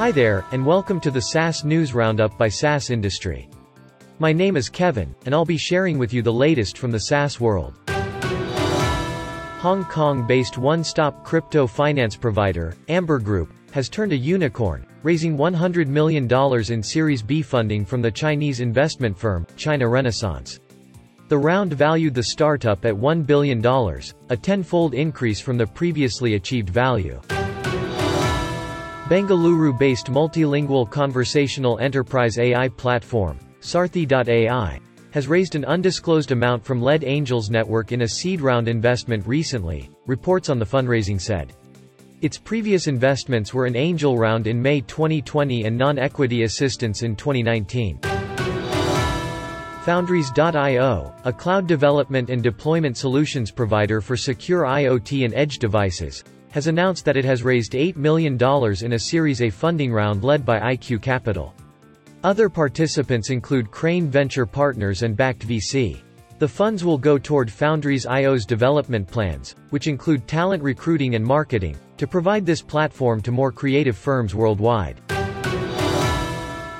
Hi there, and welcome to the SaaS News Roundup by SaaS Industry. My name is Kevin, and I'll be sharing with you the latest from the SaaS world. Hong Kong-based one-stop crypto finance provider, Amber Group, has turned a unicorn, raising $100 million in Series B funding from the Chinese investment firm, China Renaissance. The round valued the startup at $1 billion, a tenfold increase from the previously achieved value. Bengaluru-based multilingual conversational enterprise AI platform, Saarthi.ai, has raised an undisclosed amount from Lead Angels Network in a seed round investment recently, reports on the fundraising said. Its previous investments were an angel round in May 2020 and non-equity assistance in 2019. Foundries.io, a cloud development and deployment solutions provider for secure IoT and edge devices, has announced that it has raised $8 million in a Series A funding round led by IQ Capital. Other participants include Crane Venture Partners and Backed VC. The funds will go toward Foundries IO's development plans, which include talent recruiting and marketing, to provide this platform to more creative firms worldwide.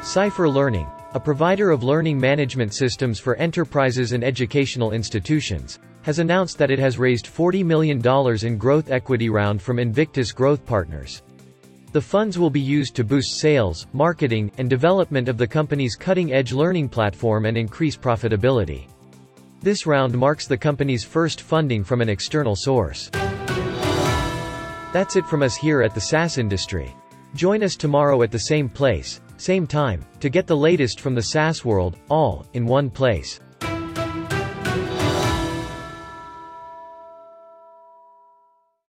Cypher Learning, a provider of learning management systems for enterprises and educational institutions, has announced that it has raised $40 million in growth equity round from Invictus Growth Partners. The funds will be used to boost sales, marketing, and development of the company's cutting-edge learning platform and increase profitability. This round marks the company's first funding from an external source. That's it from us here at the SaaS industry. Join us tomorrow at the same place, same time, to get the latest from the SaaS world, all in one place.